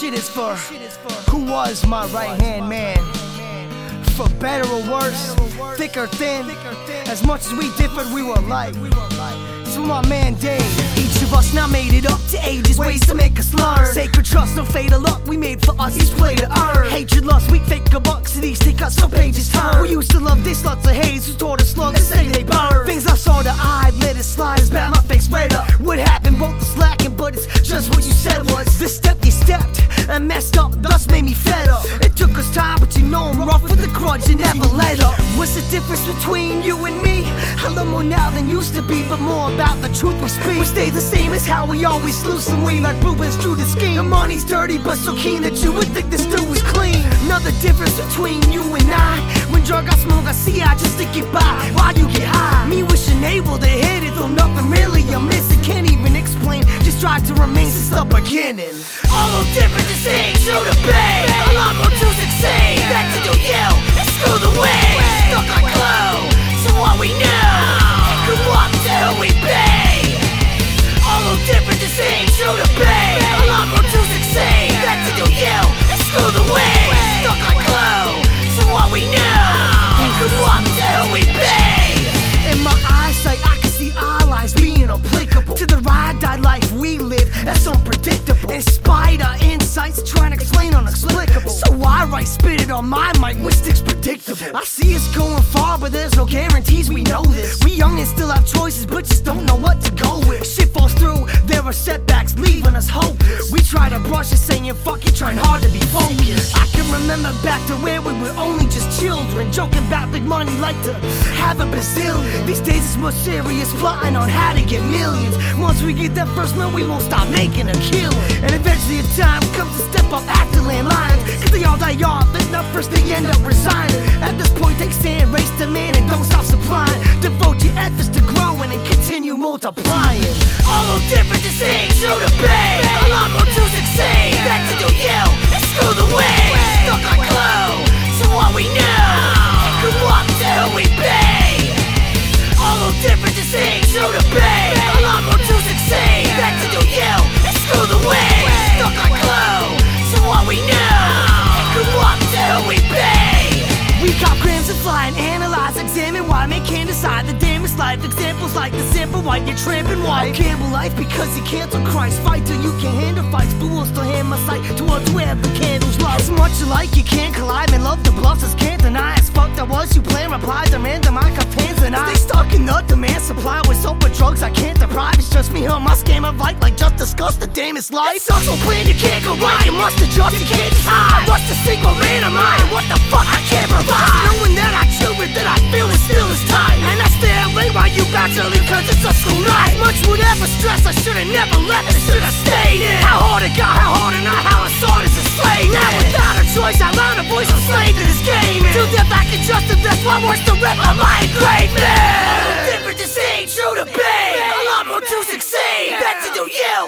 for who was my right hand man. For better or worse, thick or thin, as much as we differed, we were alike. So my man Dave, each of us now made it up to ages, ways to make us learn. Sacred trust, no fatal luck, we made for us each play to earn. Hatred, lust, we fake a buck, cities take us some pages turn. We used to love this, lots of haze who taught us slugs and say they burn. Things I saw the thus made me fed up. It took us time, but you know I'm rough with the grudge and never let up. What's the difference between you and me? I love more now than used to be, but more about the truth we speak. We stay the same as how we always lose some way, like Rubens through the scheme. The money's dirty, but so keen that you would think this dude was clean. Another difference between you and I. When drug I smoke, I see I just stick it by. Why you get high? Me wishing able to hit it, though nothing really I'm missing. Can't even explain. Just try to remain since the beginning. Those differences ain't true to be. A lot more to succeed. Back to do you and screw the way. Stuck on glue unpredictable. Inspired our insights, trying to explain unexplicable. So I write, spit it on my mic, which sticks predictable. I see us going far, but there's no guarantees we know this. We young and still have choices, but just don't know what to go with. Shit through, there are setbacks, leaving us hopeless. We try to brush it, saying fuck it, trying hard to be focused. I can remember back to where we were only just children, joking about big money like to have a bazillion. These days it's more serious, plotting on how to get millions. Once we get that first mill, we won't stop making a killing. And eventually a time comes to step up after landlines. Cause they all die off, and the first they end up resigning. Ain't true to be. A lot more to succeed. Back to do you and screw the way. Stuck on glue to what we. And grew up to who we be. All those differences ain't true to be. A lot more to succeed. Back to do you and screw the way. Stuck on glue to what we. And grew up to who we be. We cop grams and fly and analyze, examine why make can't decide the damnest life. Examples like the simple white, you're tramping white. Life because you cancel Christ. Fight till you can handle fights, but we'll still hand my sight towards where the candles light. As much alike you can't collide, man. Love the bluffs, can't deny. As fucked I was, you plan reply, demand to my cup hands and I. They stuck in the demand supply with soap and drugs I can't deprive. It's just me on my scam of life, like just discussed the damnest life. It's also you can't go right, you must adjust, you can't just hide. What's the secret cause it's a school night. Much whatever stress, I should've never left, I should've stayed in. How hard it got, how hard and not how it's hard as a slave. Now without a choice, I learn a voice, I'm slave to this game. To death I can trust it, that's why worse the rep of my different Differences ain't true to be. A lot more to succeed. Back to do you